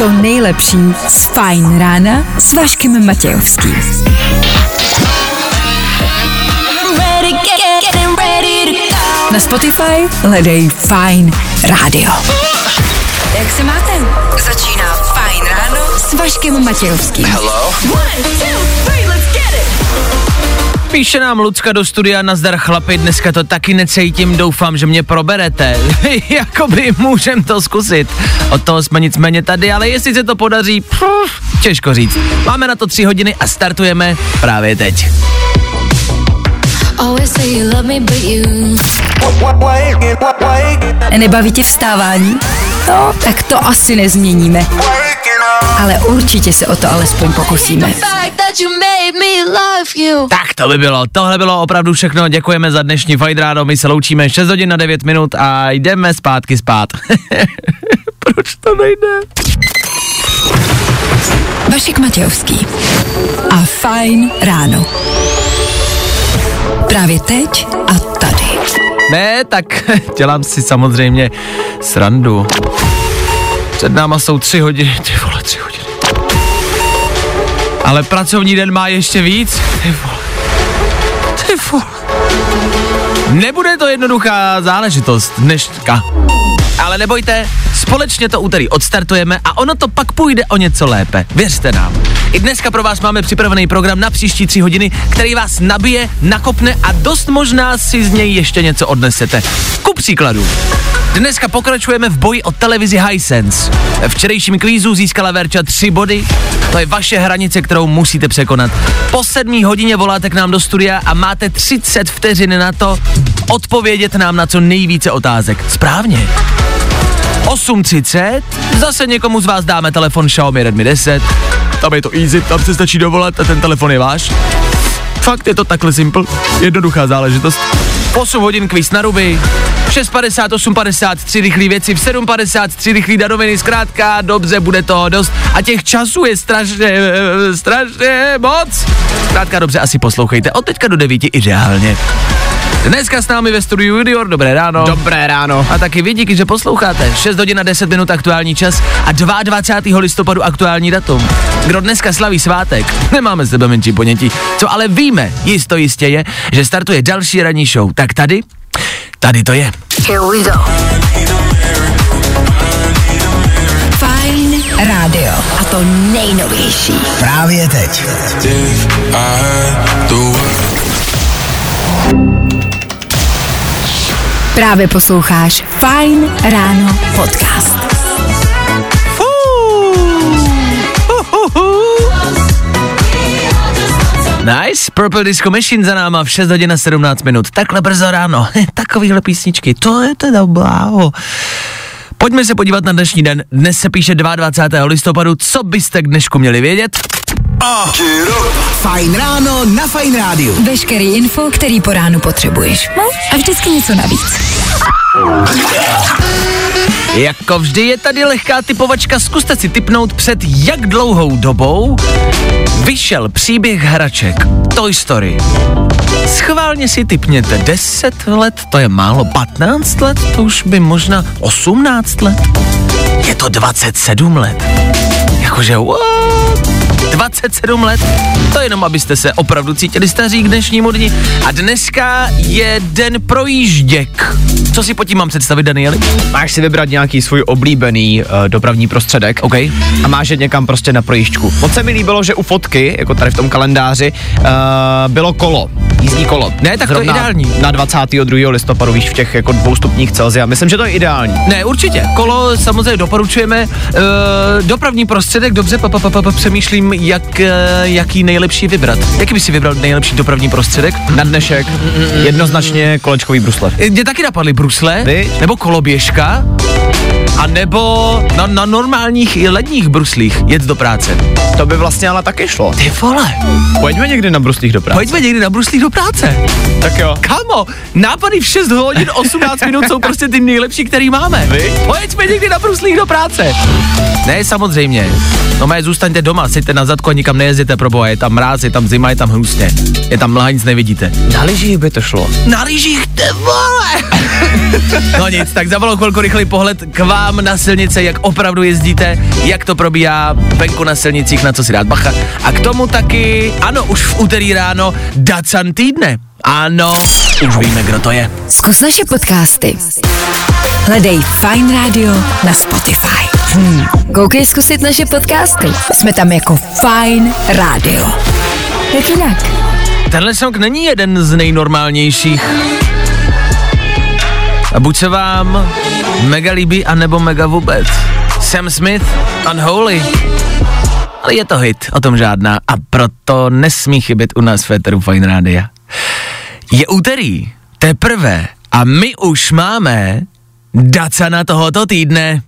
to nejlepší z Fajn rána s Vaškem Matějovským. Na Spotify hledej Fajn rádio. Jak se máte? Začíná Fajn ráno s Vaškem Matějovským. One, two, Píše nám Lucka do studia, nazdar chlapi, dneska to taky necítím, doufám, že mě proberete. Jakoby můžem to zkusit. Od toho jsme nicméně tady, ale jestli se to podaří, pff, těžko říct. Máme na to tři hodiny a startujeme právě teď. Nebaví tě vstávání? No, tak to asi nezměníme. Ale určitě se o to alespoň pokusíme. Tak to by bylo, tohle bylo opravdu všechno, děkujeme za dnešní Fight Ráno, my se loučíme 6 hodin na 9 minut a jdeme zpátky spát. Proč to nejde? Vašek Matějovský a Fajn ráno. Právě teď a tady. Ne, tak dělám si samozřejmě srandu. Před náma jsou tři hodiny, ty vole, tři hodiny. Ale pracovní den má ještě víc, ty vole. Ty vole. Nebude to jednoduchá záležitost dneška. Ale nebojte, společně to úterý odstartujeme a ono to pak půjde o něco lépe. Věřte nám. I dneska pro vás máme připravený program na příští tři hodiny, který vás nabije, nakopne a dost možná si z něj ještě něco odnesete. Ku příkladu. Dneska pokračujeme v boji o televizi Hisense. Včerejším kvízu získala Verča tři body. To je vaše hranice, kterou musíte překonat. Po sedmí hodině voláte k nám do studia a máte 30 vteřin na to odpovědět nám na co nejvíce otázek. Správně. 8.30, zase někomu z vás dáme telefon Xiaomi Redmi 10. Tam je to easy, tam se stačí dovolat a ten telefon je váš. Fakt je to takhle simple, jednoduchá záležitost. 8 hodin kvíz na ruby, 6.50, 8.50, tři rychlé věci, v 7.50, tři rychlé zkrátka, dobře, bude toho dost. A těch časů je strašně, strašně moc. Zkrátka, dobře, asi poslouchejte, od teďka do 9 ideálně. Dneska s námi ve studiu Junior, dobré ráno. Dobré ráno. A taky vy díky, že posloucháte. 6 hodin a 10 minut aktuální čas a 22. listopadu aktuální datum. Kdo dneska slaví svátek, nemáme sebe menší ponětí. Co ale víme, jisto jistě je, že startuje další ranní show. Tak tady, tady to je. Fajn rádio. A to nejnovější. Právě teď. Právě posloucháš Fajn ráno podcast. Nice, Purple Disco Machine za náma v 6 hodin a 17 minut. Takhle brzo ráno. Takovýhle písničky, to je teda bláho. Pojďme se podívat na dnešní den. Dnes se píše 22. listopadu. Co byste k dnešku měli vědět? Fajn ráno na Fajn rádiu. Veškerý info, který po ránu potřebuješ. No? A vždycky něco navíc. Jako vždy je tady lehká typovačka, zkuste si typnout před jak dlouhou dobou vyšel příběh hraček Toy Story. Schválně si typněte 10 let, to je málo, 15 let, to už by možná 18 let. Je to 27 let. Jakože what? 27 let, to jenom abyste se opravdu cítili staří k dnešnímu dni. A dneska je den projížděk. Co si pod tím mám představit, Danieli? Máš si vybrat nějaký svůj oblíbený uh, dopravní prostředek OK. a máš jet někam prostě na projížďku. Moc se mi líbilo, že u fotky, jako tady v tom kalendáři, uh, bylo kolo, jízdní kolo. Ne, tak to je Zrovna ideální. Na 22. listopadu, víš, v těch jako dvou stupních Celsia. Myslím, že to je ideální. Ne, určitě. Kolo samozřejmě doporučujeme. E, dopravní prostředek, dobře, pa, pa, pa, pa, pa, přemýšlím, jak, e, jaký nejlepší vybrat. Jaký by si vybral nejlepší dopravní prostředek? Na dnešek jednoznačně kolečkový brusle. Mě taky napadly brusle, Viď? nebo koloběžka, a nebo na, na normálních i ledních bruslích jet do práce. To by vlastně ale taky šlo. Ty vole, Pojďme někdy na bruslích do práce. pojďme někdy na bruslích do práce. Tak jo. Kamo, nápady v 6 hodin 18 minut jsou prostě ty nejlepší, který máme. Viď? Pojďme někdy na bruslích do práce. Ne, samozřejmě. No mé, zůstaňte doma, seďte na zadku a nikam nejezděte pro boha. Je tam mráz, je tam zima, je tam hnusně. Je tam mlha, nic nevidíte. Na lyžích by to šlo. Na lyžích, ty vole! No nic, tak za malou chvilku rychlý pohled k vám na silnice, jak opravdu jezdíte, jak to probíhá venku na silnicích, na co si dát bacha. A k tomu taky, ano, už v úterý ráno, Dacan týdne. Ano, už víme, kdo to je. Zkus naše podcasty. Hledej Fine Radio na Spotify. Hmm. Koukej zkusit naše podcasty. Jsme tam jako Fine Radio. Jak jinak? Tenhle song není jeden z nejnormálnějších. A buď se vám mega líbí, anebo mega vůbec. Sam Smith, Unholy. Ale je to hit, o tom žádná. A proto nesmí chybět u nás Féteru Fine Rádia. Je úterý, teprve, a my už máme Dacana tohoto týdne.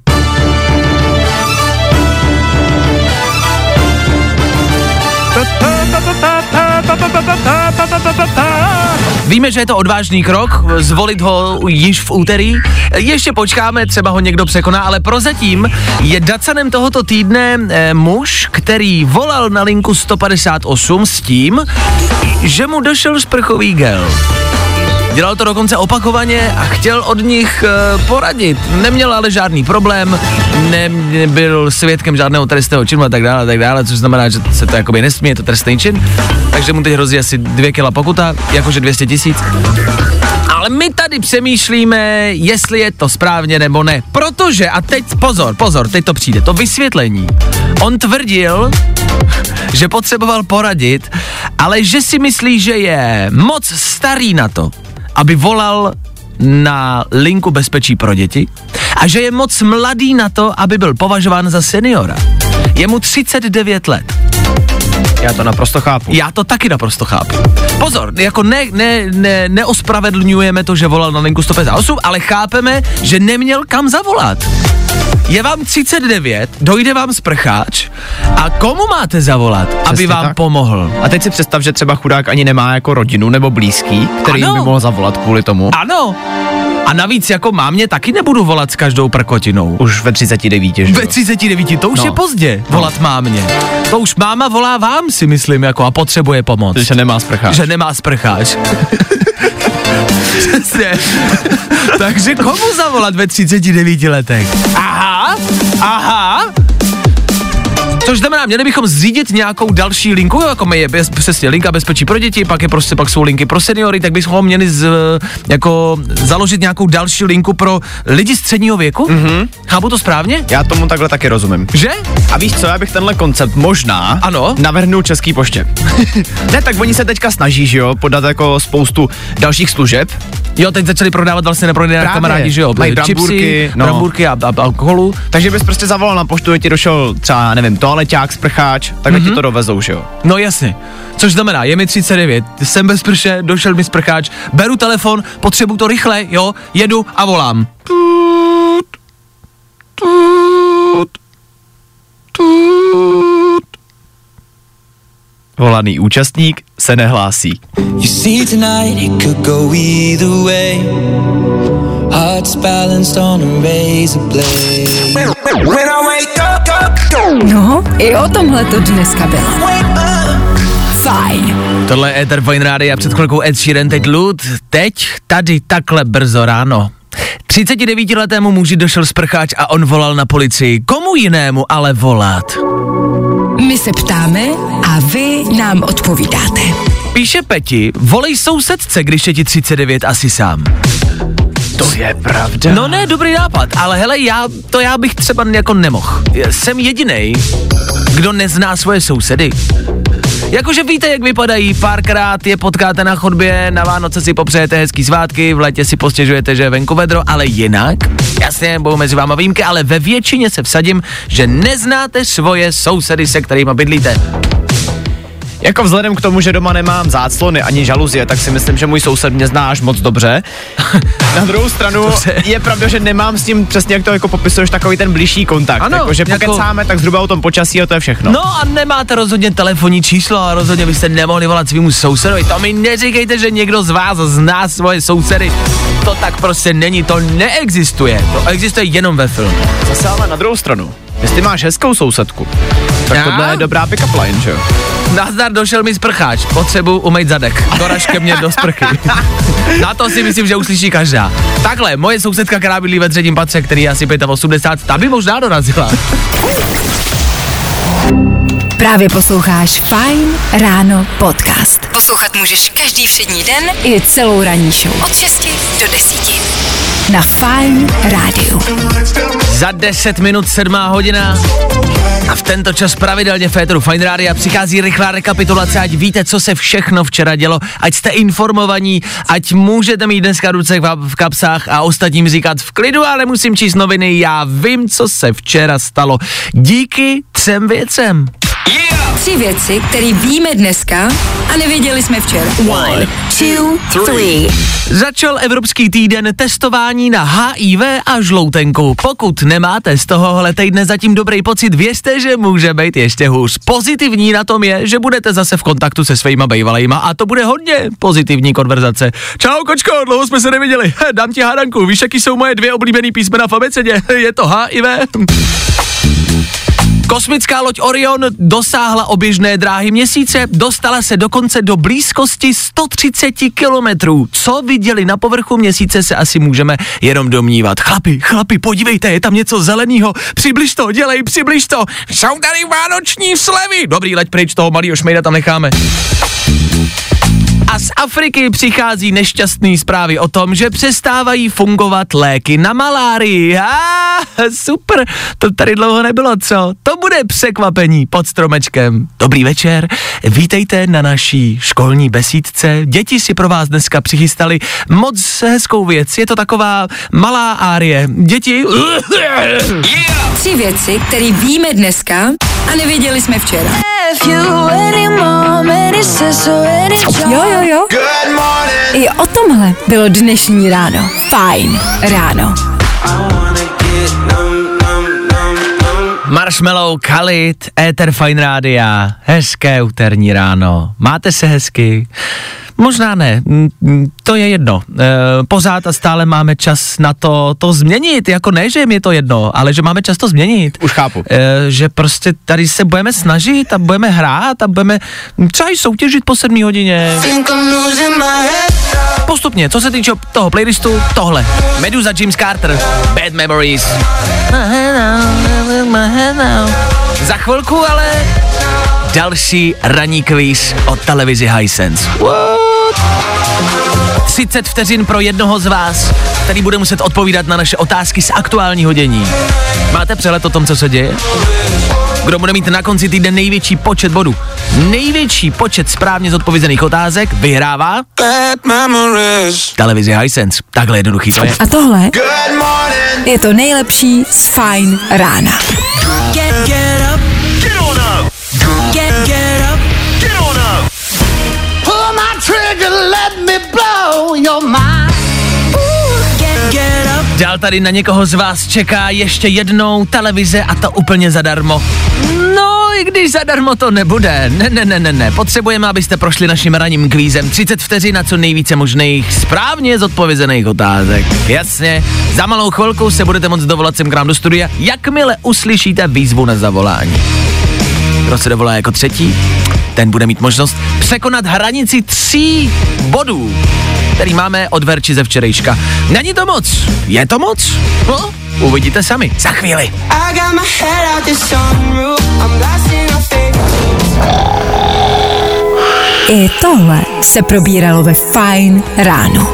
Víme, že je to odvážný krok, zvolit ho již v úterý. Ještě počkáme, třeba ho někdo překoná, ale prozatím je Dacanem tohoto týdne eh, muž, který volal na linku 158 s tím, že mu došel sprchový gel. Dělal to dokonce opakovaně a chtěl od nich e, poradit. Neměl ale žádný problém, ne, nebyl svědkem žádného trestného činu a tak dále, a tak dále, což znamená, že se to jakoby nesmí, je to trestný čin. Takže mu teď hrozí asi dvě kila pokuta, jakože 200 tisíc. Ale my tady přemýšlíme, jestli je to správně nebo ne. Protože, a teď pozor, pozor, teď to přijde, to vysvětlení. On tvrdil, že potřeboval poradit, ale že si myslí, že je moc starý na to, aby volal na linku bezpečí pro děti a že je moc mladý na to, aby byl považován za seniora. Je mu 39 let. Já to naprosto chápu. Já to taky naprosto chápu. Pozor, jako ne, ne, ne, neospravedlňujeme to, že volal na linku 158, ale chápeme, že neměl kam zavolat. Je vám 39, dojde vám sprcháč a komu máte zavolat, Přesně aby vám tak. pomohl? A teď si představ, že třeba chudák ani nemá jako rodinu nebo blízký, který Ano. by mohl zavolat kvůli tomu. Ano. A navíc jako mámě taky nebudu volat s každou prkotinou. Už ve 39, že? Ve 39, to už No. je pozdě volat mámě. To už máma volá vám, si myslím, jako a potřebuje pomoc. Že nemá sprcha. Že nemá sprcháč. Přesně. Takže komu zavolat ve 39 letech? Aha, aha. Což znamená, měli bychom zřídit nějakou další linku, jako my je bez, přesně linka bezpečí pro děti, pak je prostě pak jsou linky pro seniory, tak bychom měli z, jako založit nějakou další linku pro lidi středního věku. Mm-hmm. Chápu to správně? Já tomu takhle taky rozumím. Že? A víš co, já bych tenhle koncept možná Ano. navrhnul Český poště. ne, tak oni se teďka snaží, že jo, podat jako spoustu dalších služeb. Jo, teď začali prodávat vlastně neprodané kamarádi, že jo? Mají bramburky, no. bramburky a, a, alkoholu. Takže bys prostě zavolal na poštu, že ti došel třeba, nevím, toaleťák, sprcháč, takhle mm-hmm. ti to dovezou, že jo. No jasně. Což znamená, je mi 39, jsem bez prše, došel mi sprcháč, beru telefon, potřebuju to rychle, jo, jedu a volám. Tut, tut, tut. Volaný účastník se nehlásí. You see tonight it could go either way. Hearts balanced on a razor blade. No, i o tomhle to dneska bylo. Fajn. Tohle je Ether Fine Radio a před chvilkou Ed Sheeran, teď Lud, teď tady takhle brzo ráno. 39-letému muži došel sprcháč a on volal na policii. Komu jinému ale volat? My se ptáme a vy nám odpovídáte. Píše Peti, volej sousedce, když je ti 39 asi sám. To je pravda. No ne, dobrý nápad, ale hele, já, to já bych třeba jako nemohl. Jsem jediný, kdo nezná svoje sousedy. Jakože víte, jak vypadají, párkrát je potkáte na chodbě, na Vánoce si popřejete hezký svátky, v létě si postěžujete, že je venku vedro, ale jinak, jasně, budou mezi váma výjimky, ale ve většině se vsadím, že neznáte svoje sousedy, se kterými bydlíte. Jako vzhledem k tomu, že doma nemám záclony ani žaluzie, tak si myslím, že můj soused mě zná až moc dobře. Na druhou stranu Dobře. je pravda, že nemám s tím přesně, jak to jako popisuješ, takový ten blížší kontakt. Ano, jako, že jako- pokecáme tak zhruba o tom počasí a to je všechno. No a nemáte rozhodně telefonní číslo a rozhodně byste nemohli volat svýmu sousedovi. To mi neříkejte, že někdo z vás zná svoje sousedy. To tak prostě není, to neexistuje. To existuje jenom ve filmu. Zase ale na druhou stranu, jestli máš hezkou sousedku, Tak tohle je dobrá pick-up line, že jo? Nazdar, došel mi sprcháč, potřebuji umýt zadek. Doraž ke mně do sprchy. Na to si myslím, že uslyší každá. Takhle, moje sousedka, která bydlí ve třetím patře, který je asi 85, ta by možná dorazila. Právě posloucháš Fine Ráno podcast. Poslouchat můžeš každý všední den i celou ranní show. Od 6 do 10. Na Fine Rádiu. Za 10 minut 7 hodina a v tento čas pravidelně Féteru Fine Radio přichází rychlá rekapitulace, ať víte, co se všechno včera dělo, ať jste informovaní, ať můžete mít dneska ruce v v kapsách a ostatním říkat v klidu, ale musím číst noviny, já vím, co se včera stalo. Díky třem věcem. Tři věci, které víme dneska a nevěděli jsme včera. One, two, three. Začal Evropský týden testování na HIV a žloutenku. Pokud nemáte z tohohle týdne zatím dobrý pocit, věřte, že může být ještě hůř. Pozitivní na tom je, že budete zase v kontaktu se svýma bejvalejma a to bude hodně pozitivní konverzace. Čau kočko, dlouho jsme se neviděli. He, dám ti hádanku, víš, jaký jsou moje dvě oblíbený písmena v abecedě? Je to HIV. Kosmická loď Orion dosáhla oběžné dráhy měsíce, dostala se dokonce do blízkosti 130 kilometrů. Co viděli na povrchu měsíce se asi můžeme jenom domnívat. Chlapi, chlapi, podívejte, je tam něco zeleného. Přibliž to, dělej, přibliž to. Jsou tady vánoční slevy. Dobrý, leď pryč, toho malýho šmejda tam necháme. A z Afriky přichází nešťastný zprávy o tom, že přestávají fungovat léky na malárii. Ah, super, to tady dlouho nebylo, co? To bude překvapení pod stromečkem. Dobrý večer, vítejte na naší školní besídce. Děti si pro vás dneska přichystali moc hezkou věc. Je to taková malá árie. Děti... Tři věci, které víme dneska a nevěděli jsme včera. Jo, jo, jo. I o tomhle bylo dnešní ráno. Fajn ráno. Marshmallow, Kalit, Ether Fine Rádia, hezké úterní ráno. Máte se hezky? Možná ne, mm, mm, to je jedno. E, pořád a stále máme čas na to, to změnit, jako ne, že mi je to jedno, ale že máme čas to změnit. Už chápu. E, že prostě tady se budeme snažit a budeme hrát a budeme třeba i soutěžit po sedmí hodině. Postupně, co se týče toho playlistu, tohle. Meduza James Carter, Bad Memories. Za chvilku ale další ranní kvíz od televizi Hisense. What? 30 vteřin pro jednoho z vás, který bude muset odpovídat na naše otázky z aktuálního dění. Máte přehled o tom, co se děje? Kdo bude mít na konci týdne největší počet bodů? Největší počet správně zodpovězených otázek vyhrává televizi Hisense. Takhle jednoduchý to je. A tohle je to nejlepší z Fajn rána. Get, get up. Get on up. Get Dál tady na někoho z vás čeká ještě jednou televize a to úplně zadarmo. No, i když zadarmo to nebude. Ne, ne, ne, ne, ne. Potřebujeme, abyste prošli naším ranním kvízem 30 vteřin na co nejvíce možných správně zodpovězených otázek. Jasně, za malou chvilku se budete moct dovolat sem k nám do studia, jakmile uslyšíte výzvu na zavolání. Kdo se dovolá jako třetí, ten bude mít možnost překonat hranici tří bodů, který máme od Verči ze včerejška. Není to moc? Je to moc? No, uvidíte sami. Za chvíli. I tohle se probíralo ve Fajn ráno.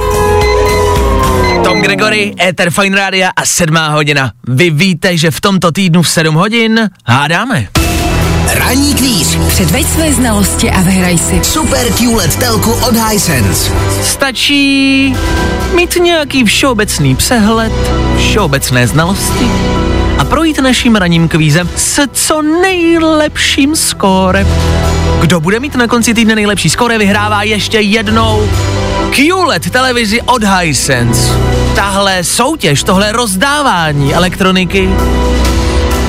Tom Gregory, Ether Fine Radio a sedmá hodina. Vy víte, že v tomto týdnu v 7 hodin hádáme. Ranní kvíz. Předveď své znalosti a vyhraj si. Super QLED telku od Hisense. Stačí mít nějaký všeobecný přehled, všeobecné znalosti a projít naším ranním kvízem s co nejlepším skórem. Kdo bude mít na konci týdne nejlepší skóre, vyhrává ještě jednou QLED televizi od Hisense. Tahle soutěž, tohle rozdávání elektroniky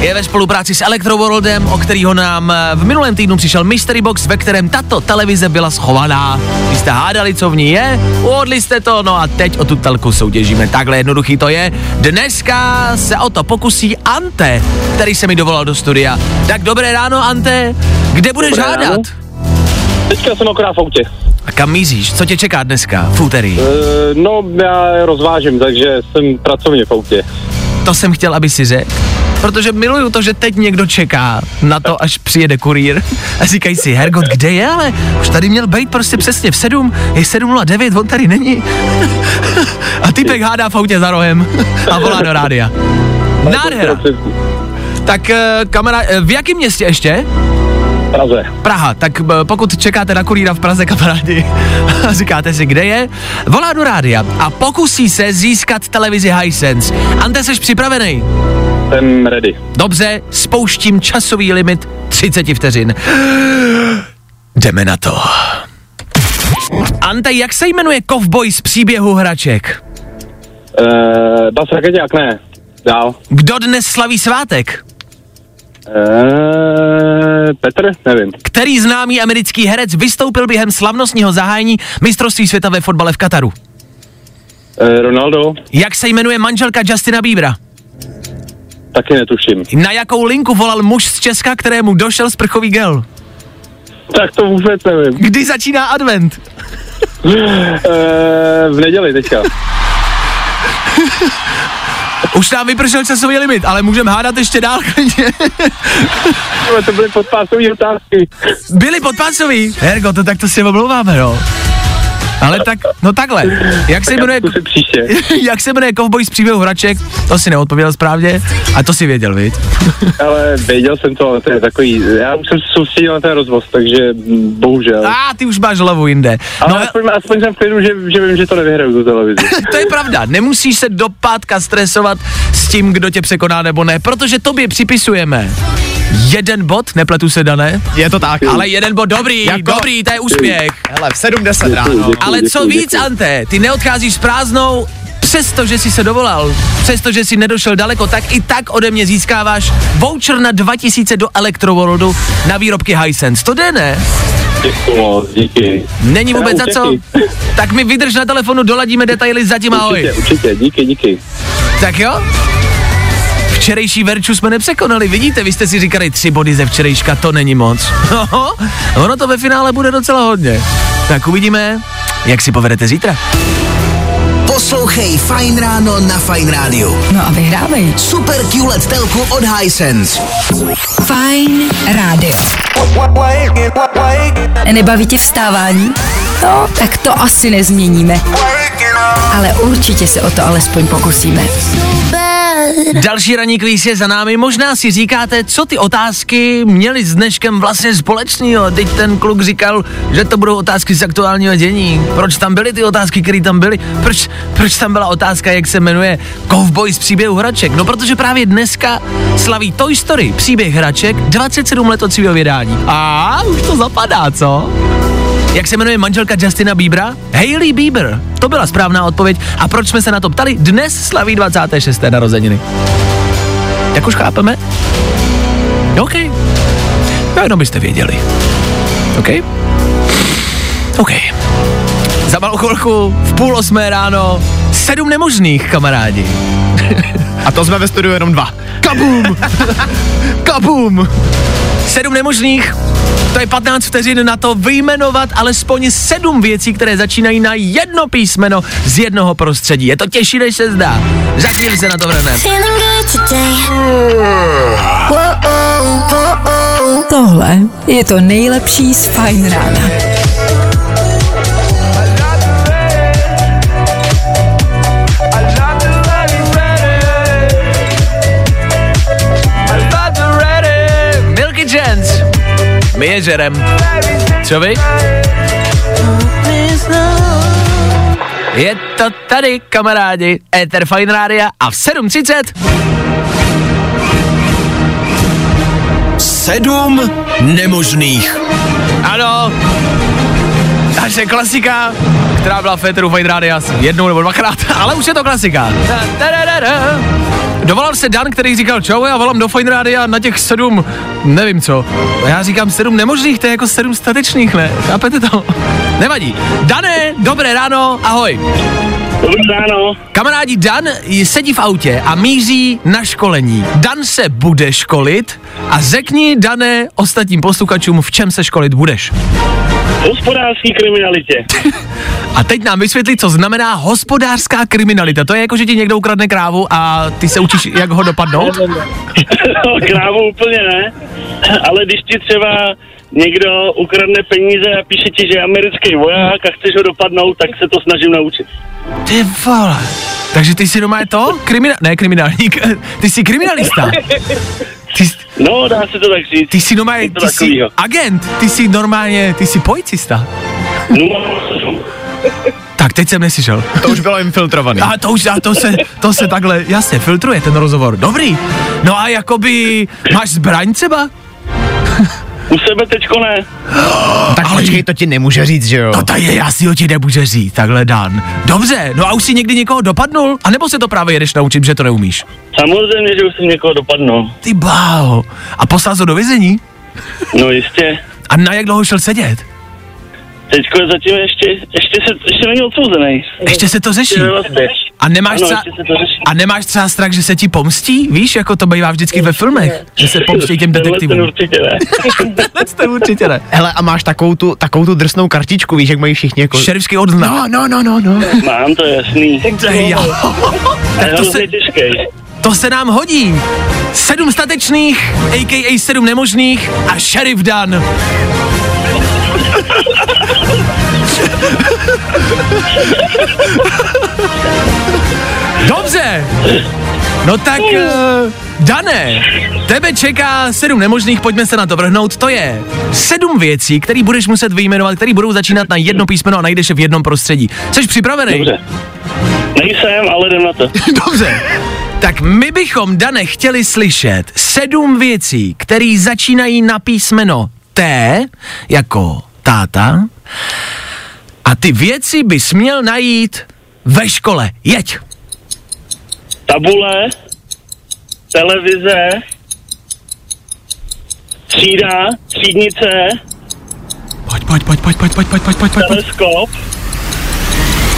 je ve spolupráci s Electroworldem, o kterýho nám eh, v minulém týdnu přišel Mystery Box, ve kterém tato televize byla schovaná. Vy jste hádali, co v ní je, uhodli jste to, no a teď o tu telku soutěžíme. Takhle jednoduchý to je. Dneska se o to pokusí Ante, který se mi dovolal do studia. Tak dobré ráno, Ante. Kde budeš Dobré hádat? ráno. Teďka jsem akorát v autě. A kam míříš? Co tě čeká dneska, v úterý? E, no, já rozvážím, takže jsem pracovně v autě. To jsem chtěl, aby si řekl. Protože miluju to, že teď někdo čeká na to, až přijede kurýr a říkají si, Hergot, kde je, ale už tady měl být prostě přesně v 7, je 7.09, on tady není. a typek hádá v autě za rohem a volá do rádia. Nádhera. Tak eh, kamera, eh, v jakém městě ještě? Praze. Praha, tak eh, pokud čekáte na kurýra v Praze, kamarádi, a říkáte si, kde je, volá do rádia a pokusí se získat televizi Hisense. Ante, jsi připravený? Jsem ready. Dobře, spouštím časový limit 30 vteřin. Jdeme na to. Ante, jak se jmenuje kovboj z příběhu hraček? E, Bas ne. Dál. Kdo dnes slaví svátek? E, Petr? Nevím. Který známý americký herec vystoupil během slavnostního zahájení mistrovství světa ve fotbale v Kataru? E, Ronaldo? Jak se jmenuje manželka Justina Biebera? Taky netuším. Na jakou linku volal muž z Česka, kterému došel sprchový gel? Tak to vůbec nevím. Kdy začíná advent? E, v neděli teďka. Už nám vypršel časový limit, ale můžeme hádat ještě dál klidně. To byly podpásové otázky. Byli podpásový. Hergo, to tak to si omlouváme, no. Ale tak, no takhle. Jak se jmenuje, jak se jmenuje kovboj z příběhu hraček, to si neodpověděl správně, a to si věděl, viď? Ale věděl jsem to, ale to je takový, já už jsem se soustředil na ten rozvoz, takže bohužel. A ty už máš hlavu jinde. Ale No, aspoň, aspoň jsem v klidu, že, že vím, že to nevyhraju tu televizi. to je pravda, nemusíš se do pátka stresovat s tím, kdo tě překoná nebo ne, protože tobě připisujeme jeden bod, nepletu se, Dané, Je to tak. ale jeden bod dobrý, Jako- dobrý, to je úspěch. Hele, v 7.10 ráno. Děkuji. Ale co děkuji, víc, děkuji. Ante, ty neodcházíš s prázdnou, přesto, že jsi se dovolal, přesto, že jsi nedošel daleko, tak i tak ode mě získáváš voucher na 2000 do Electroworldu na výrobky Hisense. To jde, ne? Děkuji díky. Není vůbec za co? Tak mi vydrž na telefonu, doladíme detaily, zatím ahoj. Určitě, určitě, díky, díky. Tak jo? Včerejší Verču jsme nepřekonali, vidíte, vy jste si říkali tři body ze včerejška, to není moc. No, ono to ve finále bude docela hodně. Tak uvidíme, jak si povedete zítra. Poslouchej Fine Ráno na Fine Radio. No a vyhrávej. Super QLED telku od Hisense. Fajn rádio. Nebaví tě vstávání? No, tak to asi nezměníme. Ale určitě se o to alespoň pokusíme. Další ranní kvíz je za námi. Možná si říkáte, co ty otázky měly s dneškem vlastně společného. Teď ten kluk říkal, že to budou otázky z aktuálního dění. Proč tam byly ty otázky, které tam byly? Proč, proč tam byla otázka, jak se jmenuje Kovboj z příběhu hraček? No protože právě dneska slaví Toy Story, příběh hraček, 27 let od svého vydání. A už to zapadá, co? Jak se jmenuje manželka Justina Biebera? Hailey Bieber. To byla správná odpověď. A proč jsme se na to ptali? Dnes slaví 26. narozeniny. Jak už chápeme? OK. No jenom byste věděli. OK? OK. Za malou chvilku v půl osmé ráno sedm nemožných, kamarádi. A to jsme ve studiu jenom dva. Kabum! Kabum! Sedm nemožných, to je 15 vteřin na to vyjmenovat alespoň sedm věcí, které začínají na jedno písmeno z jednoho prostředí. Je to těžší, než se zdá. Za chvíli se na to vrhneme. Tohle je to nejlepší z Fajn rána. My je žerem. Co vy? Je to tady, kamarádi. Ether Fine Rádia a v 7.30 Sedm nemožných. Ano, naše klasika, která byla v Féteru Fine Rádia asi jednou nebo dvakrát, ale už je to klasika. Da, da, da. Dovolal se Dan, který říkal, čau, já volám do Fine Rádia na těch sedm, nevím co. A já říkám sedm nemožných, to je jako sedm statečných, ne? Chápete to? Nevadí. Dané, dobré ráno, ahoj. Dobrý ráno. Kamarádi, Dan sedí v autě a míří na školení. Dan se bude školit a řekni, Dané, ostatním posluchačům, v čem se školit budeš. Hospodářský kriminalitě. A teď nám vysvětli, co znamená hospodářská kriminalita. To je jako, že ti někdo ukradne krávu a ty se učíš, jak ho dopadnout? Krávu úplně ne, ale když ti třeba někdo ukradne peníze a píše ti, že je americký voják a chceš ho dopadnout, tak se to snažím naučit. Ty vole. Takže ty jsi doma je to? Krimina- ne, kriminálník. Ty jsi kriminalista. Ty, jsi- No, dá se to tak říct. ty jsi doma, je, Něco ty jsi agent, ty jsi normálně, ty jsi policista. No, Tak, teď jsem neslyšel. To už bylo infiltrovaný. A to už, a to se, to se takhle, jasně, filtruje ten rozhovor. Dobrý. No a jakoby, máš zbraň třeba? U sebe teďko ne. tak ale- počkej, to ti nemůže říct, že jo? No to je, já si ho ti nemůže říct, takhle Dan. Dobře, no a už si někdy někoho dopadnul? A nebo se to právě jedeš naučit, že to neumíš? Samozřejmě, že už jsem někoho dopadnul. Ty bláho. A poslal to do vězení? No jistě. A na jak dlouho šel sedět? Teďko je zatím ještě, ještě, se, ještě není odsouzený. Ještě se to řeší. Vazbě. A nemáš, Ano, třeba, a nemáš třeba strach, že se ti pomstí? Víš, jako to bývá vždycky ve filmech, že se pomstí těm Tenhle detektivům. určitě ne. to určitě ne. Hele, a máš takovou tu, takovou tu drsnou kartičku, víš, jak mají všichni jako... Šerifský odznak. No, no, no, no, no. Mám to jasný. To je. Ale to to se-. To se nám hodí. Sedm statečných, a.k.a. sedm nemožných a šerif Dan. Dobře. No tak, uh, Dané, tebe čeká sedm nemožných, pojďme se na to vrhnout. To je sedm věcí, které budeš muset vyjmenovat, které budou začínat na jedno písmeno a najdeš je v jednom prostředí. Jsi připravený? Dobře. Nejsem, ale jdem na to. Dobře. Tak my bychom, Dane, chtěli slyšet sedm věcí, které začínají na písmeno T, jako táta, a ty věci bys měl najít ve škole. Jeď. Tabule, televize, třída, třídnice, Pojď, pojď, pojď, pojď, pojď, pojď, pojď, pojď, pojď, pojď. teleskop,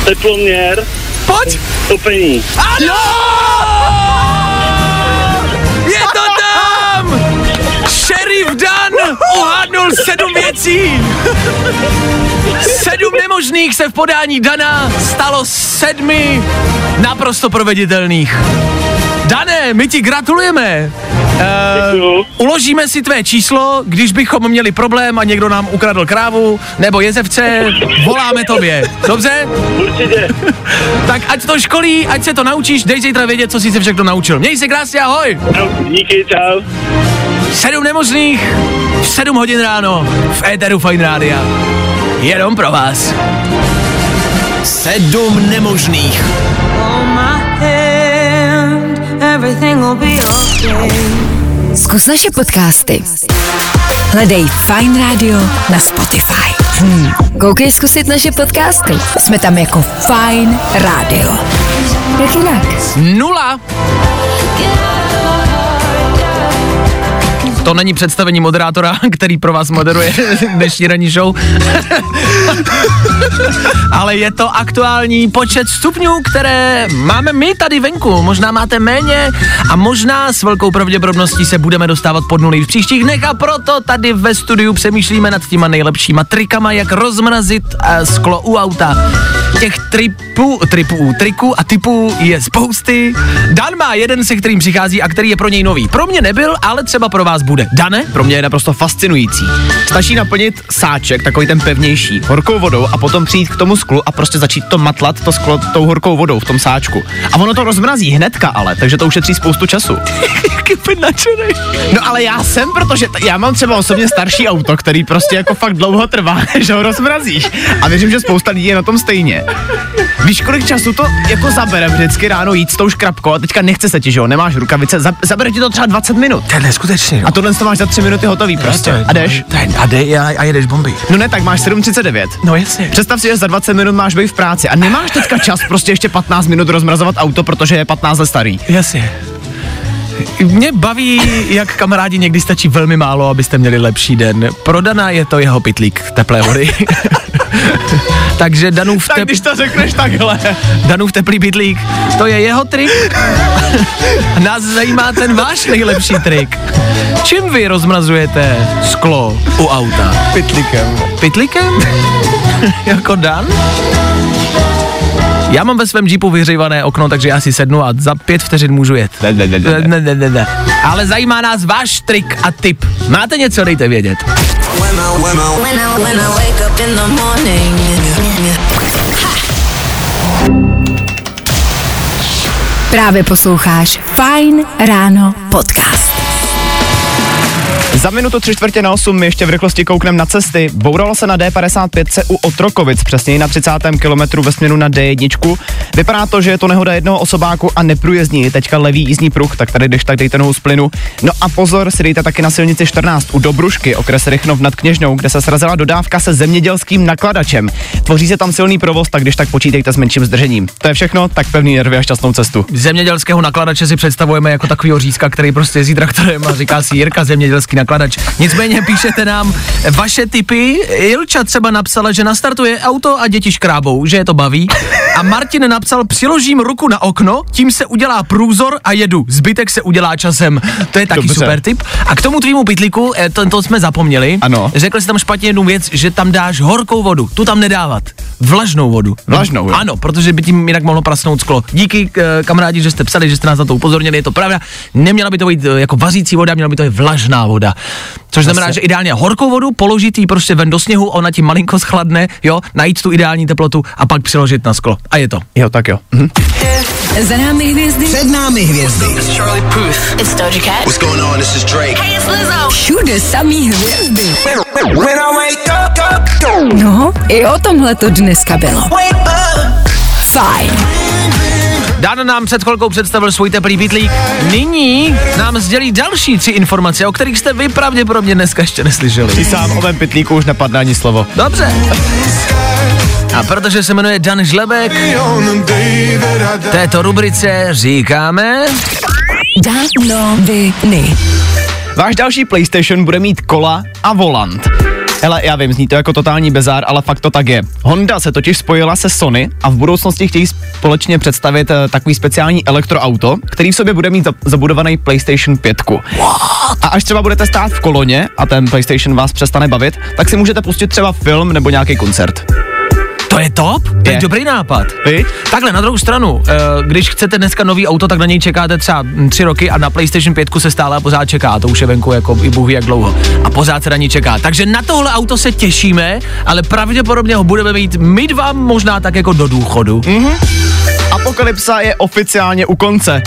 teploměr, Pojď. topení. Ano! Sedm věcí! Sedm nemožných se v podání Dana stalo sedmi naprosto proveditelných. Dané, my ti gratulujeme. Uh, uložíme si tvé číslo, když bychom měli problém a někdo nám ukradl krávu nebo jezevce, voláme tobě. Dobře? Určitě. Tak ať to školí, ať se to naučíš, dej zítra vědět, co jsi se všechno naučil. Měj se krásně, ahoj! Díky, čau. Sedm nemožných, v sedm hodin ráno, v éteru Fine Rádia. Jenom pro vás. Sedm nemožných. Zkus naše podcasty. Hledej Fine Radio na Spotify. Hmm. Koukej zkusit naše podcasty. Jsme tam jako Fine Radio. Jak jinak? Nula. To není představení moderátora, který pro vás moderuje dnešní ranní show. Ale je to aktuální počet stupňů, které máme my tady venku. Možná máte méně a možná s velkou pravděpodobností se budeme dostávat pod nuly v příštích dnech a proto tady ve studiu přemýšlíme nad těma nejlepšíma trikama, jak rozmrazit uh, sklo u auta. Těch tripů, tripů, triků a typů je spousty. Dan má jeden, se kterým přichází a který je pro něj nový. Pro mě nebyl, ale třeba pro vás bude. Dane? Pro mě je naprosto fascinující. Stačí naplnit sáček, takový ten pevnější, horkou vodou a potom přijít k tomu sklu a prostě začít to matlat, to sklo tou horkou vodou v tom sáčku. A ono to rozmrazí hnedka ale, takže to ušetří spoustu času. No ale já jsem, protože t- já mám třeba osobně starší auto, který prostě jako fakt dlouho trvá, že ho rozmrazíš. A věřím, že spousta lidí je na tom stejně. Víš, kolik času to jako zabere vždycky ráno jít s tou škrabkou a teďka nechce se ti, že jo, nemáš rukavice, za, zabere ti to třeba 20 minut. To je neskutečný. no. A tohle to máš za 3 minuty hotový prostě. A jdeš? Je- A, dej, a, a jedeš bomby. No ne, tak máš 7.39. No jasně. Představ si, že za 20 minut máš být v práci a nemáš teďka čas prostě ještě 15 minut rozmrazovat auto, protože je 15 let starý. Jasně. Mě baví, jak kamarádi někdy stačí velmi málo, abyste měli lepší den. Pro Dana je to jeho pitlík teplé vody. Takže Danův, Tak tep, když to řekneš takhle. Danův teplý pitlík, to je jeho trik. Nás zajímá ten váš nejlepší trik. Čím vy rozmrazujete sklo u auta? Pitlikem. Pytlikem? jako Dan? Já mám ve svém jeepu vyhřívané okno, takže já si sednu a za pět vteřin můžu jet. Ne, ne, ne, ne, ne. Ne, ne, ne, ne. Ale zajímá nás váš trik a tip. Máte něco, dejte vědět. When I, when I wake up in the morning. Právě posloucháš Fine Ráno podcast. Za minutu tři čtvrtě na osm my ještě v rychlosti koukneme na cesty. Bouralo se na D55 u Otrokovic, přesněji na 30. kilometru ve směru na D1. Vypadá to, že je to nehoda jednoho osobáku a neprůjezdní. Teďka levý jízdní pruh, tak tady když tak dejte nohu z plynu. No a pozor, si dejte taky na silnici 14 u Dobrušky, okres Rychnov nad Kněžnou, kde se srazila dodávka se zemědělským nakladačem. Tvoří se tam silný provoz, tak když tak počítejte s menším zdržením. To je všechno, tak pevný nervy a šťastnou cestu. Zemědělského nakladače si představujeme jako takovýho řízka, který prostě jezdí traktorem a říká si Jirka zemědělský nakladač. Nicméně píšete nám vaše typy. Ilča třeba napsala, že nastartuje auto a děti škrábou, že je to baví. A Martin napsal, přiložím ruku na okno, tím se udělá průzor a jedu. Zbytek se udělá časem. To je taky Dobře. super tip. A k tomu tvýmu pytlíku, eh, to, to jsme zapomněli. Ano. Řekl jsi tam špatně jednu věc, že tam dáš horkou vodu. Tu tam nedávat. Vlažnou vodu. Vlažnou, jo. Ano, protože by tím jinak mohlo prasnout sklo. Díky eh, kamarádi, že jste psali, že jste nás na to upozornili, je to pravda. Neměla by to být eh, jako vařící voda, měla by to být vlažná voda. Což znamená, že ideálně horkou vodu, položit ji prostě ven do sněhu, ona ti malinko schladne, jo, najít tu ideální teplotu a pak přiložit na sklo. A je to. Jo, tak jo. Mhm. Za námi hvězdy, Před námi hvězdy. It's Doja Cat. What's going on? This is Drake. Hey, it's Lizzo. všude samý hvězdy. When I wake up, No, i o tomhle to dneska bylo. Fajn. Dan nám před chvilkou představil svůj teplý pitlík. Nyní nám sdělí další tři informace, o kterých jste vy pravděpodobně dneska ještě neslyšeli. Ty sám o mém pitlíku už nepadne ani slovo. Dobře. A protože se jmenuje Dan Žlebek, této rubrice říkáme... Danoviny. Váš další PlayStation bude mít kola a volant. Hele, já vím, zní to jako totální bezár, ale fakt to tak je. Honda se totiž spojila se Sony a v budoucnosti chtějí společně představit eh, takový speciální elektroauto, který v sobě bude mít za- zabudovaný PlayStation 5. A až třeba budete stát v koloně a ten PlayStation vás přestane bavit, tak si můžete pustit třeba film nebo nějaký koncert. To je top? To je Je. dobrý nápad. Vy? Takhle, na druhou stranu, eh, když chcete dneska nový auto, tak na něj čekáte třeba mm, tři roky a na PlayStation 5 se stále a pořád čeká. To už je venku jako i bůh jak dlouho. A pořád se na ní čeká. Takže na tohle auto se těšíme, ale pravděpodobně ho budeme mít my dva možná tak jako do důchodu. Apokalypsa je oficiálně u konce.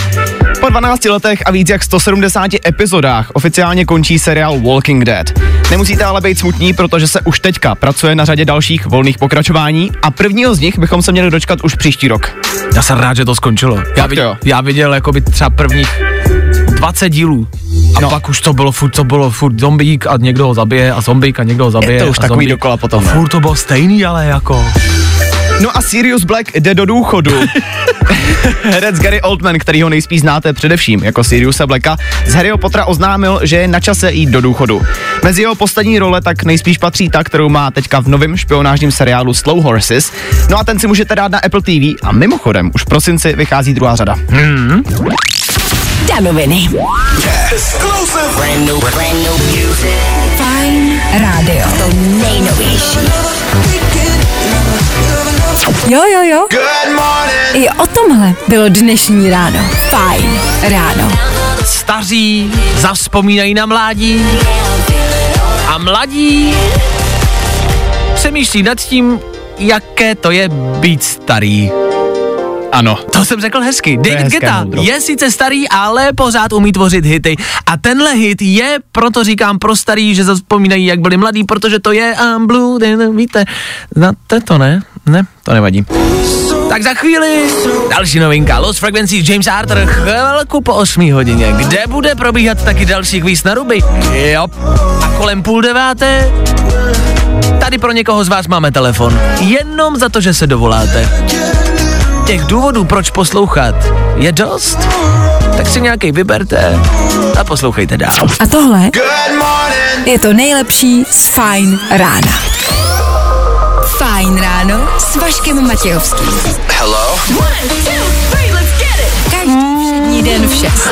Po 12 letech a víc jak 170 epizodách oficiálně končí seriál Walking Dead. Nemusíte ale být smutní, protože se už teďka pracuje na řadě dalších volných pokračování a prvního z nich bychom se měli dočkat už příští rok. Já jsem rád, že to skončilo. Já, viděl, já viděl jako by třeba prvních 20 dílů. A no. Pak už to bylo furt, to bylo furt zombík a někdo ho zabije a zombík a někdo ho zabije. to už a takový zombík. dokola potom, A furt to bylo stejný, ale jako... No a Sirius Black jde do důchodu. Herec Gary Oldman, který ho nejspíš znáte především jako Siriusa Blacka, z Harryho Pottera oznámil, že je na čase jít do důchodu. Mezi jeho poslední role tak nejspíš patří ta, kterou má teďka v novém špionážním seriálu Slow Horses. No a ten si můžete dát na Apple TV a mimochodem už v prosinci vychází druhá řada. Danoviny. brand new, brand new music. Fajn rádio. To nejnovější. Jo, jo, jo. Good morning. I o tomhle bylo dnešní ráno. Fajn ráno. Staří zavzpomínají na mládí a mladí přemýšlí nad tím, jaké to je být starý. Ano. To jsem řekl hezky. David Guetta moudro. je sice starý, ale pořád umí tvořit hity. A tenhle hit je, proto říkám pro starý, že zavzpomínají, jak byli mladí, protože to je I'm blue, then, víte. Znáte to, ne? Ne, to nevadí. Tak za chvíli další novinka. Lost Frequencies James Arthur chvilku po 8 hodině, kde bude probíhat taky další kvíz na ruby. Jo. A kolem půl deváté tady pro někoho z vás máme telefon. Jenom za to, že se dovoláte. těch důvodů, proč poslouchat, je dost, tak si nějaký vyberte a poslouchejte dál. A tohle je to nejlepší z Fajn rána. Fajn ráno s Vaškem Matějovským. Hello? Každý všední den v 6.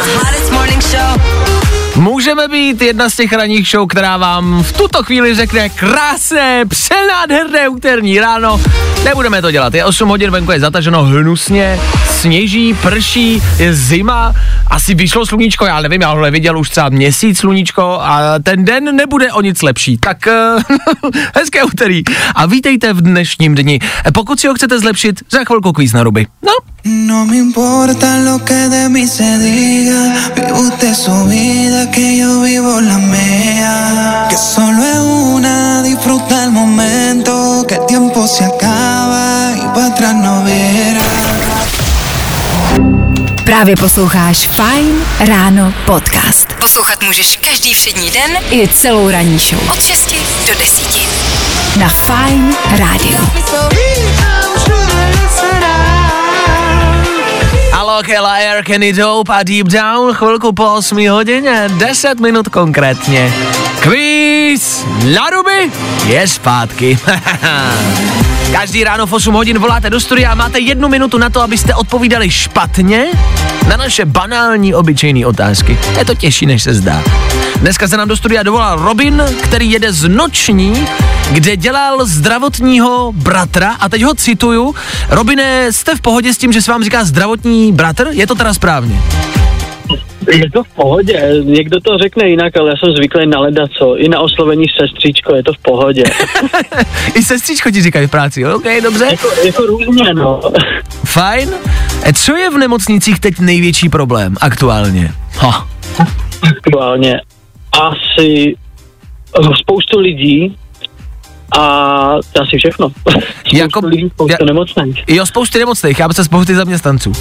Můžeme být jedna z těch ranních show, která vám v tuto chvíli řekne krásné, přenádherné úterní ráno. Nebudeme to dělat, je 8 hodin, venku je zataženo hnusně, sněží, prší, je zima, asi vyšlo sluníčko, já nevím, já ho neviděl už třeba měsíc sluníčko a ten den nebude o nic lepší. Tak uh, hezké úterý a vítejte v dnešním dni. Pokud si ho chcete zlepšit, za chvilku kvíz na ruby. No, No me importa lo que de mí se diga, vive usted su vida, que yo vivo la mía. Que solo es una, disfruta el momento, que el tiempo se acaba y para atrás no verá. Právě posloucháš Fajn ráno podcast. Poslouchat můžeš každý všední den i celou ranní show. Od 6 do 10. Na Fajn rádiu. Alok, Ella Air, Kenny Dope a Deep Down, chvilku po 8 hodině, 10 minut konkrétně. Kvíz na ruby je zpátky. Každý ráno v 8 hodin voláte do studia a máte jednu minutu na to, abyste odpovídali špatně na naše banální obyčejné otázky. Je to těžší, než se zdá. Dneska se nám do studia dovolal Robin, který jede z noční, kde dělal zdravotního bratra a teď ho cituju. Robine, jste v pohodě s tím, že se vám říká zdravotní bratr? Je to teda správně? Je to v pohodě, někdo to řekne jinak, ale já jsem zvyklý na leda, co, i na oslovení sestřičko, je to v pohodě. I sestřičko ti říkají v práci, ok, dobře? jako, jako různě, no. Fajn. E, co je v nemocnicích teď největší problém aktuálně? Ha. Aktuálně asi spoustu lidí a to asi všechno. Spoustu Jako- lidí, spoustu ja- nemocných. Jo, spousty nemocných, já se spousty zaměstnanců.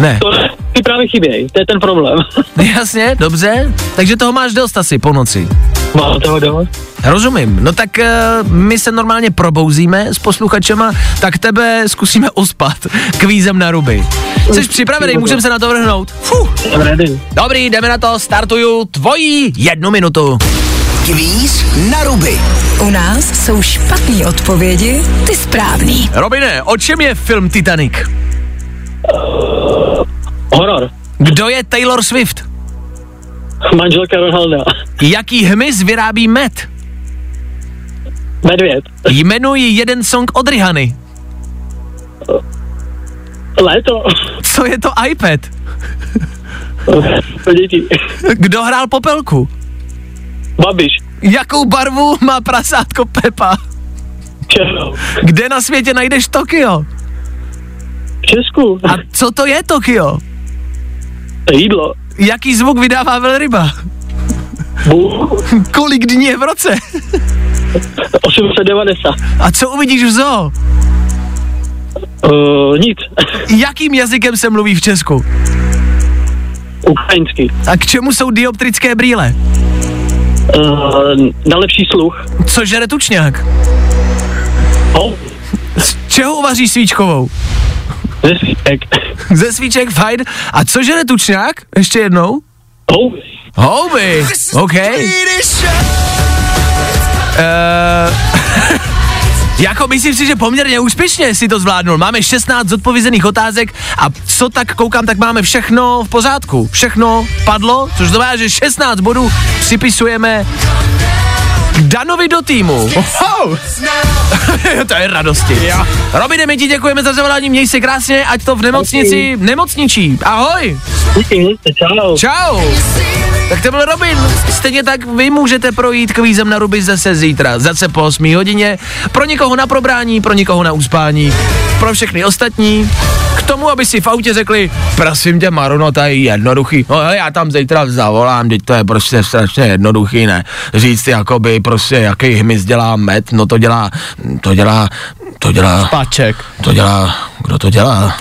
Ne. To ty právě chybějí, to je ten problém. Jasně, dobře. Takže toho máš dost asi po noci. Mám toho dost. Rozumím. No tak uh, my se normálně probouzíme s posluchačema, tak tebe zkusíme uspat kvízem na ruby. Jsi připravený, můžeme se na to vrhnout? Fuh. Dobrý, jdeme na to, startuju tvojí jednu minutu. Kvíz na ruby. U nás jsou špatné odpovědi, ty správný. Robine, o čem je film Titanic? Horor. Kdo je Taylor Swift? Manželka Ronalda. Jaký hmyz vyrábí med? Medvěd. Jmenuji jeden song od Rihany. Léto. Co je to iPad? Pro děti. Kdo hrál Popelku? Babiš. Jakou barvu má prasátko Pepa? Černou. Kde na světě najdeš Tokio? V Česku. A co to je Tokio? Jídlo. Jaký zvuk vydává velryba? Kolik dní je v roce? 890. A co uvidíš v zoo? Uh, nic. Jakým jazykem se mluví v Česku? Ukrajinský. A k čemu jsou dioptrické brýle? Uh, na lepší sluch. Co žere tučňák? Oh, Z čeho uvaří svíčkovou? ze svítek. Ze svíček, fajn. A co žere tučňák? Ještě jednou? Oh, Houby, OK. Uh, jako myslím si, že poměrně úspěšně si to zvládnul. Máme 16 zodpovězených otázek a co tak koukám, tak máme všechno v pořádku. Všechno padlo, což znamená, že 16 bodů připisujeme k Danovi do týmu. Wow. to je radosti. Ja. Robine, my ti děkujeme za zavolání, měj se krásně, ať to v nemocnici nemocničí. Ahoj. díky, čau. Čau. Tak to byl Robin. Stejně tak vy můžete projít kvízem na ruby zase zítra, zase po 8 hodině. Pro někoho na probrání, pro někoho na uspání, pro všechny ostatní. K tomu, aby si v autě řekli, prosím tě Maruno, to je jednoduchý. No já tam zítra zavolám, teď to je prostě strašně jednoduchý, ne? Říct jakoby prostě, jaký hmyz dělá med, no to dělá, to dělá, to dělá, Paček. to dělá, kdo to dělá?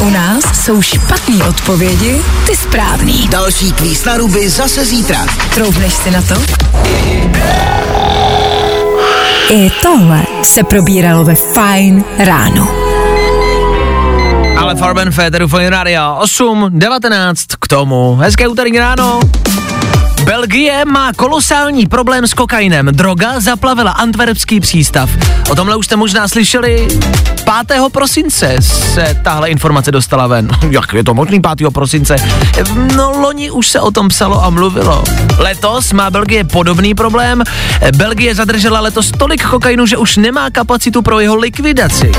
U nás jsou špatné odpovědi, ty správný. Další kvíz na ruby zase zítra. Troufneš si na to? I tohle se probíralo ve Fine ráno. Ale Farben Féteru Fine Radio 8, 19 k tomu. Hezké úterý ráno. Belgie má kolosální problém s kokainem. Droga zaplavila antwerpský přístav. O tomhle už jste možná slyšeli. 5. prosince se tahle informace dostala ven. Jak je to možný 5. prosince? No loni už se o tom psalo a mluvilo. Letos má Belgie podobný problém. Belgie zadržela letos tolik kokainu, že už nemá kapacitu pro jeho likvidaci.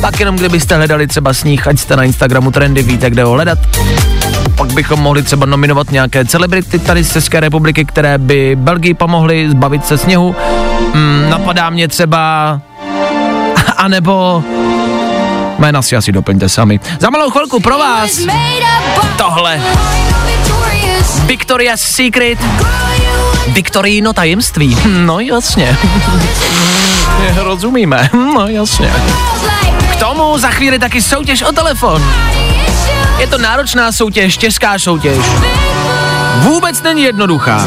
Tak jenom kdybyste hledali třeba sníh, ať jste na Instagramu trendy, víte, kde ho hledat. Pak bychom mohli třeba nominovat nějaké celebrity tady z České republiky, které by Belgii pomohly zbavit se sněhu. Mm, napadá mě třeba... A nebo... Jména si asi doplňte sami. Za malou chvilku pro vás tohle. Victoria's Secret. Viktorino tajemství. No jasně. Rozumíme. No jasně. K tomu za chvíli taky soutěž o telefon. Je to náročná soutěž, těžká soutěž. Vůbec není jednoduchá.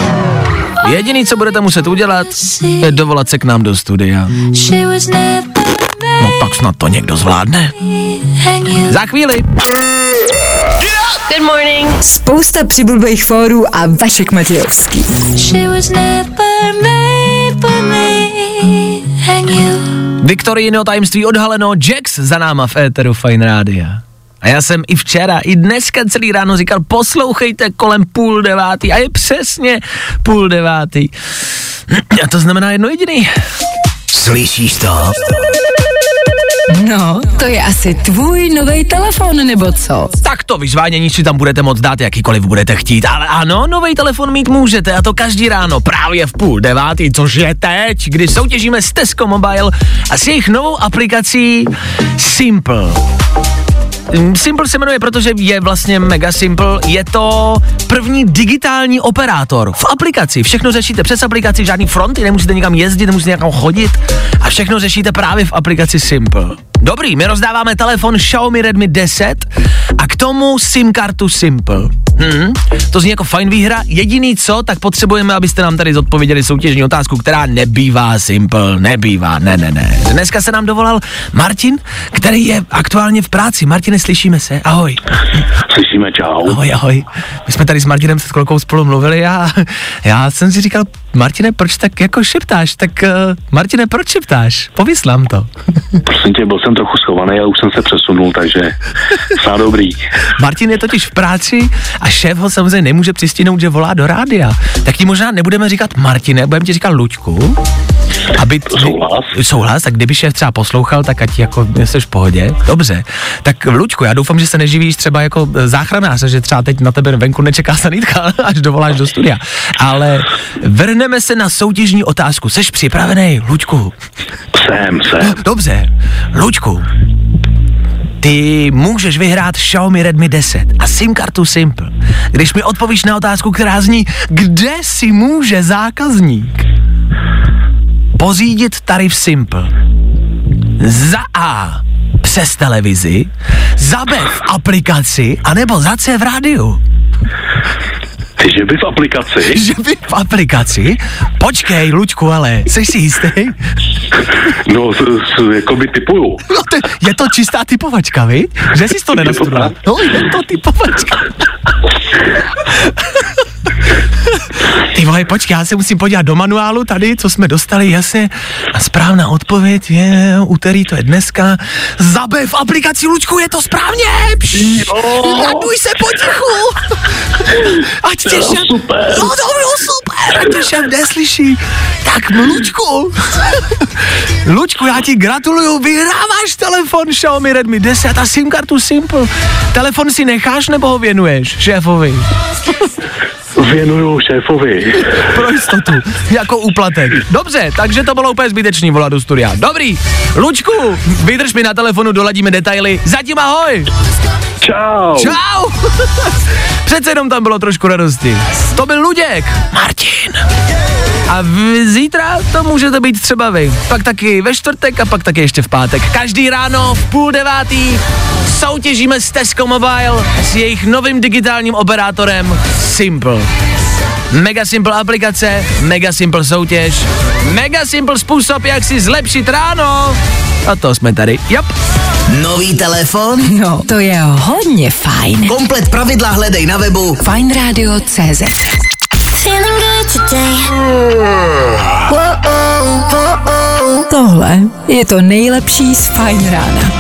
Jediný, co budete muset udělat, je dovolat se k nám do studia. No tak snad to někdo zvládne. Za chvíli. Good morning. Spousta přibulbých fórů a Vašek Matějovský. Viktorino tajemství odhaleno, Jax za náma v éteru Fine Rádia. A já jsem i včera, i dneska celý ráno říkal, poslouchejte kolem půl devátý a je přesně půl devátý. A to znamená jedno jediný. Slyšíš to? No, to je asi tvůj nový telefon, nebo co? Tak to vyzvánění si tam budete moc dát, jakýkoliv budete chtít, ale ano, nový telefon mít můžete a to každý ráno právě v půl devátý, což je teď, kdy soutěžíme s Tesco Mobile a s jejich novou aplikací Simple. Mm, Simple se jmenuje, protože je vlastně mega simple. Je to první digitální operátor v aplikaci. Všechno řešíte přes aplikaci, žádný fronty, nemusíte nikam jezdit, nemusíte někam chodit a všechno řešíte právě v aplikaci Simple. Dobrý, my rozdáváme telefon Xiaomi Redmi 10 a k tomu SIM kartu Simple. Hmm, to zní jako fajn výhra. Jediný co, tak potřebujeme, abyste nám tady zodpověděli soutěžní otázku, která nebývá simple, nebývá, ne, ne, ne. Dneska se nám dovolal Martin, který je aktuálně v práci. Martine, slyšíme se? Ahoj. Slyšíme, čau. Ahoj, ahoj. My jsme tady s Martinem před chvilkou spolu mluvili a já jsem si říkal, Martine, proč tak jako šeptáš? Tak uh, Martine, proč šeptáš? Pověs nám to. Prosím tě, byl jsem trochu schovaný a už jsem se přesunul, takže snad dobrý. Martin je totiž v práci a šéf ho samozřejmě nemůže přistihnout, že volá do rádia. Tak ti možná nebudeme říkat Martine, budeme ti říkat Luďku. Aby t- Souhlas. Souhlas, tak kdyby šéf třeba poslouchal, tak ať jako jsi v pohodě. Dobře. Tak Luďku, já doufám, že se neživíš třeba jako záchranář, že třeba teď na tebe venku nečeká sanitka, až dovoláš do studia. Ale vrhneme se na soutěžní otázku. Seš připravený, Luďku? Jsem, jsem. Dobře. Luďku, ty můžeš vyhrát Xiaomi Redmi 10 a SIM kartu Simple, když mi odpovíš na otázku, která zní, kde si může zákazník pořídit tarif Simple. Za A přes televizi, za B v aplikaci, anebo za C v rádiu. Ty, že by v aplikaci? Že by v aplikaci? Počkej, Luďku, ale jsi si jistý? No, s, s, jako by typuju. No to, je to čistá typovačka, viď? Že jsi to nenastudoval? No, je to typovačka. Ty vole, počkej, já se musím podívat do manuálu tady, co jsme dostali, jasně. A správná odpověď je, úterý to je dneska. Zabe v aplikaci Lučku, je to správně! Pš, raduj se potichu! Ať tě šéf... super. No to bylo super, ať tě šéf neslyší. Tak Lučku, Lučku, já ti gratuluju, vyhráváš telefon Xiaomi Redmi 10 a SIM kartu Simple. Telefon si necháš nebo ho věnuješ šéfovi? Věnuju šéfovi. Pro jistotu, jako úplatek. Dobře, takže to bylo úplně zbytečný volat do studia. Dobrý, Lučku, vydrž mi na telefonu, doladíme detaily. Zatím ahoj. Čau. Čau. Přece jenom tam bylo trošku radosti. To byl Luděk. Martin. A v, zítra to můžete být třeba vy. Pak taky ve čtvrtek a pak taky ještě v pátek. Každý ráno v půl devátý soutěžíme s Tesco Mobile s jejich novým digitálním operátorem Simple. Mega simple aplikace, mega simple soutěž, mega simple způsob, jak si zlepšit ráno. A to jsme tady. Jop. Nový telefon? No, to je hodně fajn. Komplet pravidla hledej na webu Fajnradio.cz. Tohle je to nejlepší z Fajn rána.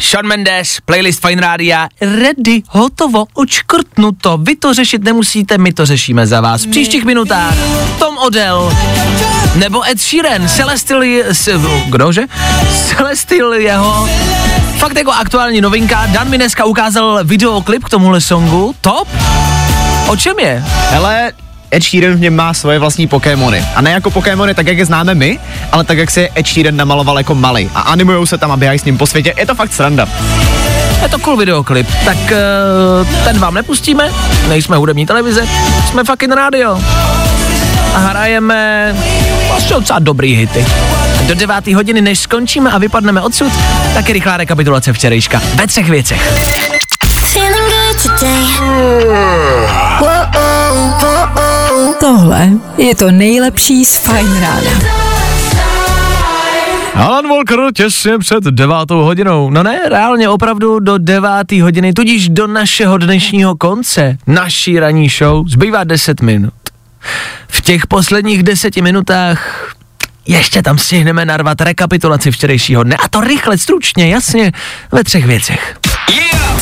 Sean Mendes, playlist Fine Rádia, ready, hotovo, očkrtnuto, vy to řešit nemusíte, my to řešíme za vás. V příštích minutách Tom Odell, nebo Ed Sheeran, Celestial, je- s, kdože? Celestial jeho, fakt jako aktuální novinka, Dan mi dneska ukázal videoklip k tomuhle songu, top? O čem je? Hele, Ed Sheeran v něm má svoje vlastní Pokémony. A ne jako Pokémony tak, jak je známe my, ale tak, jak se Ed Sheeran namaloval jako malý. A animujou se tam a běhají s ním po světě. Je to fakt sranda. Je to cool videoklip, tak uh, ten vám nepustíme, nejsme hudební televize, jsme fucking rádio. A hrajeme vlastně docela dobrý hity. Do devátý hodiny, než skončíme a vypadneme odsud, tak je rychlá rekapitulace včerejška. Ve třech věcech. Feeling good today. Tohle je to nejlepší z Fajn rána. Alan Walker těsně před devátou hodinou. No ne, reálně opravdu do devátý hodiny, tudíž do našeho dnešního konce, naší ranní show, zbývá 10 minut. V těch posledních deseti minutách ještě tam stihneme narvat rekapitulaci včerejšího dne a to rychle, stručně, jasně, ve třech věcech.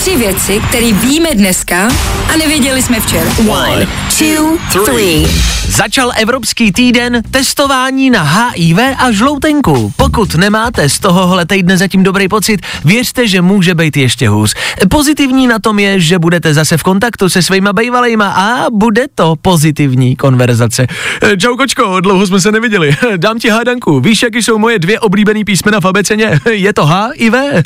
Tři věci, které víme dneska a nevěděli jsme včera. One, two, three. Začal Evropský týden testování na HIV a žloutenku. Pokud nemáte z tohohle týdne zatím dobrý pocit, věřte, že může být ještě hůř. Pozitivní na tom je, že budete zase v kontaktu se svýma bejvalejma a bude to pozitivní konverzace. Eh, Čau kočko, dlouho jsme se neviděli. Dám ti hádanku. Víš, jaký jsou moje dvě oblíbený písmena v abeceně? Je to H i V.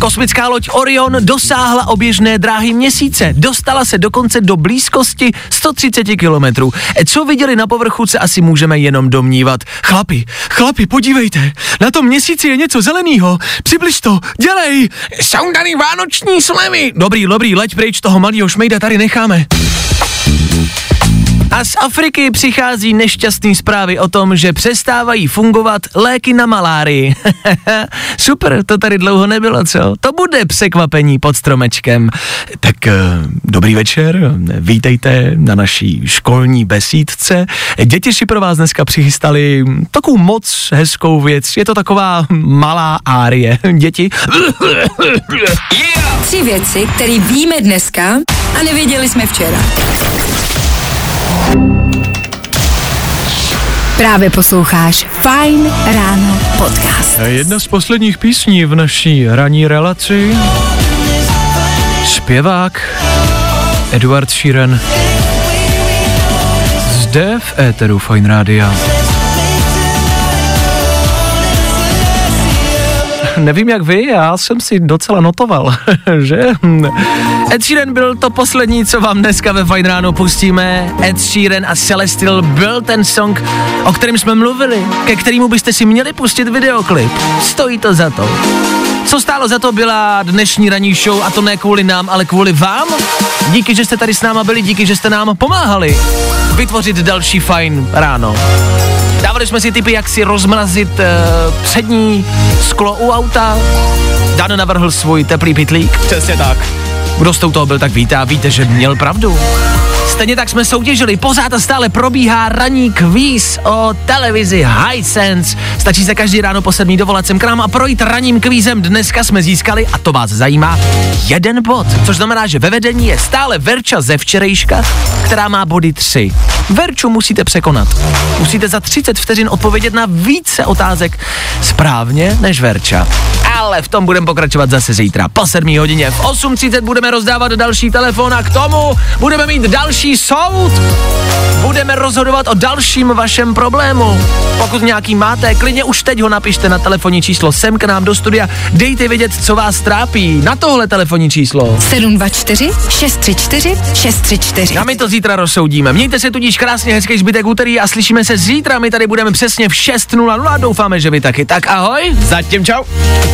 Kosmická loď Orion dosáhla oběžné dráhy měsíce. Dostala se dokonce do blízkosti 130 kilometrů. E, Co viděli na povrchu, se asi můžeme jenom domnívat. Chlapi, chlapi, podívejte, na tom měsíci je něco zeleného. Přibliž to, dělej. Jsou tady vánoční slevy. Dobrý, dobrý, leď pryč, toho malého šmejda tady necháme. A z Afriky přichází nešťastný zprávy o tom, že přestávají fungovat léky na malárii. Super, to tady dlouho nebylo, co? To bude překvapení pod stromečkem. Tak eh, dobrý večer, vítejte na naší školní besídce. Děti si pro vás dneska přichystali takovou moc hezkou věc. Je to taková malá árie. Děti, Tři věci, které víme dneska a nevěděli jsme včera. Právě posloucháš Fine Ráno podcast. Jedna z posledních písní v naší ranní relaci. Zpěvák Eduard Sheeran. Zde v éteru Fine Rádia. Nevím jak vy, já jsem si docela notoval, že? Ed Sheeran byl to poslední, co vám dneska ve Fine Ráno pustíme. Ed Sheeran a Celestial byl ten song, o kterém jsme mluvili, ke kterému byste si měli pustit videoklip. Stojí to za to. Co stálo za to byla dnešní ranní show a to ne kvůli nám, ale kvůli vám. Díky, že jste tady s náma byli, díky, že jste nám pomáhali vytvořit další fajn ráno. Dávali jsme si tipy, jak si rozmrazit uh, přední sklo u auta. Dan navrhl svůj teplý pitlík. Přesně tak. Kdo s tou toho byl, tak víte a víte, že měl pravdu. Stejně tak jsme soutěžili, pořád a stále probíhá ranní kvíz o televizi Hisense. Stačí se každý ráno po sedmí dovolat sem k nám a projít ranním kvízem. Dneska jsme získali, a to vás zajímá, jeden bod, což znamená, že ve vedení je stále Verča ze včerejška, která má body 3. Verču musíte překonat. Musíte za 30 vteřin odpovědět na více otázek správně než Verča. Ale v tom budeme pokračovat zase zítra po 7 hodině. V 8.30 budeme rozdávat další telefon a k tomu budeme mít další soud. Budeme rozhodovat o dalším vašem problému. Pokud nějaký máte, klidně už teď ho napište na telefonní číslo sem k nám do studia. Dejte vědět, co vás trápí na tohle telefonní číslo. 724 634 634. A my to zítra rozsoudíme. Mějte se tudíž krásně hezký zbytek úterý a slyšíme se zítra. My tady budeme přesně v 6.00 a doufáme, že vy taky. Tak ahoj. Zatím čau.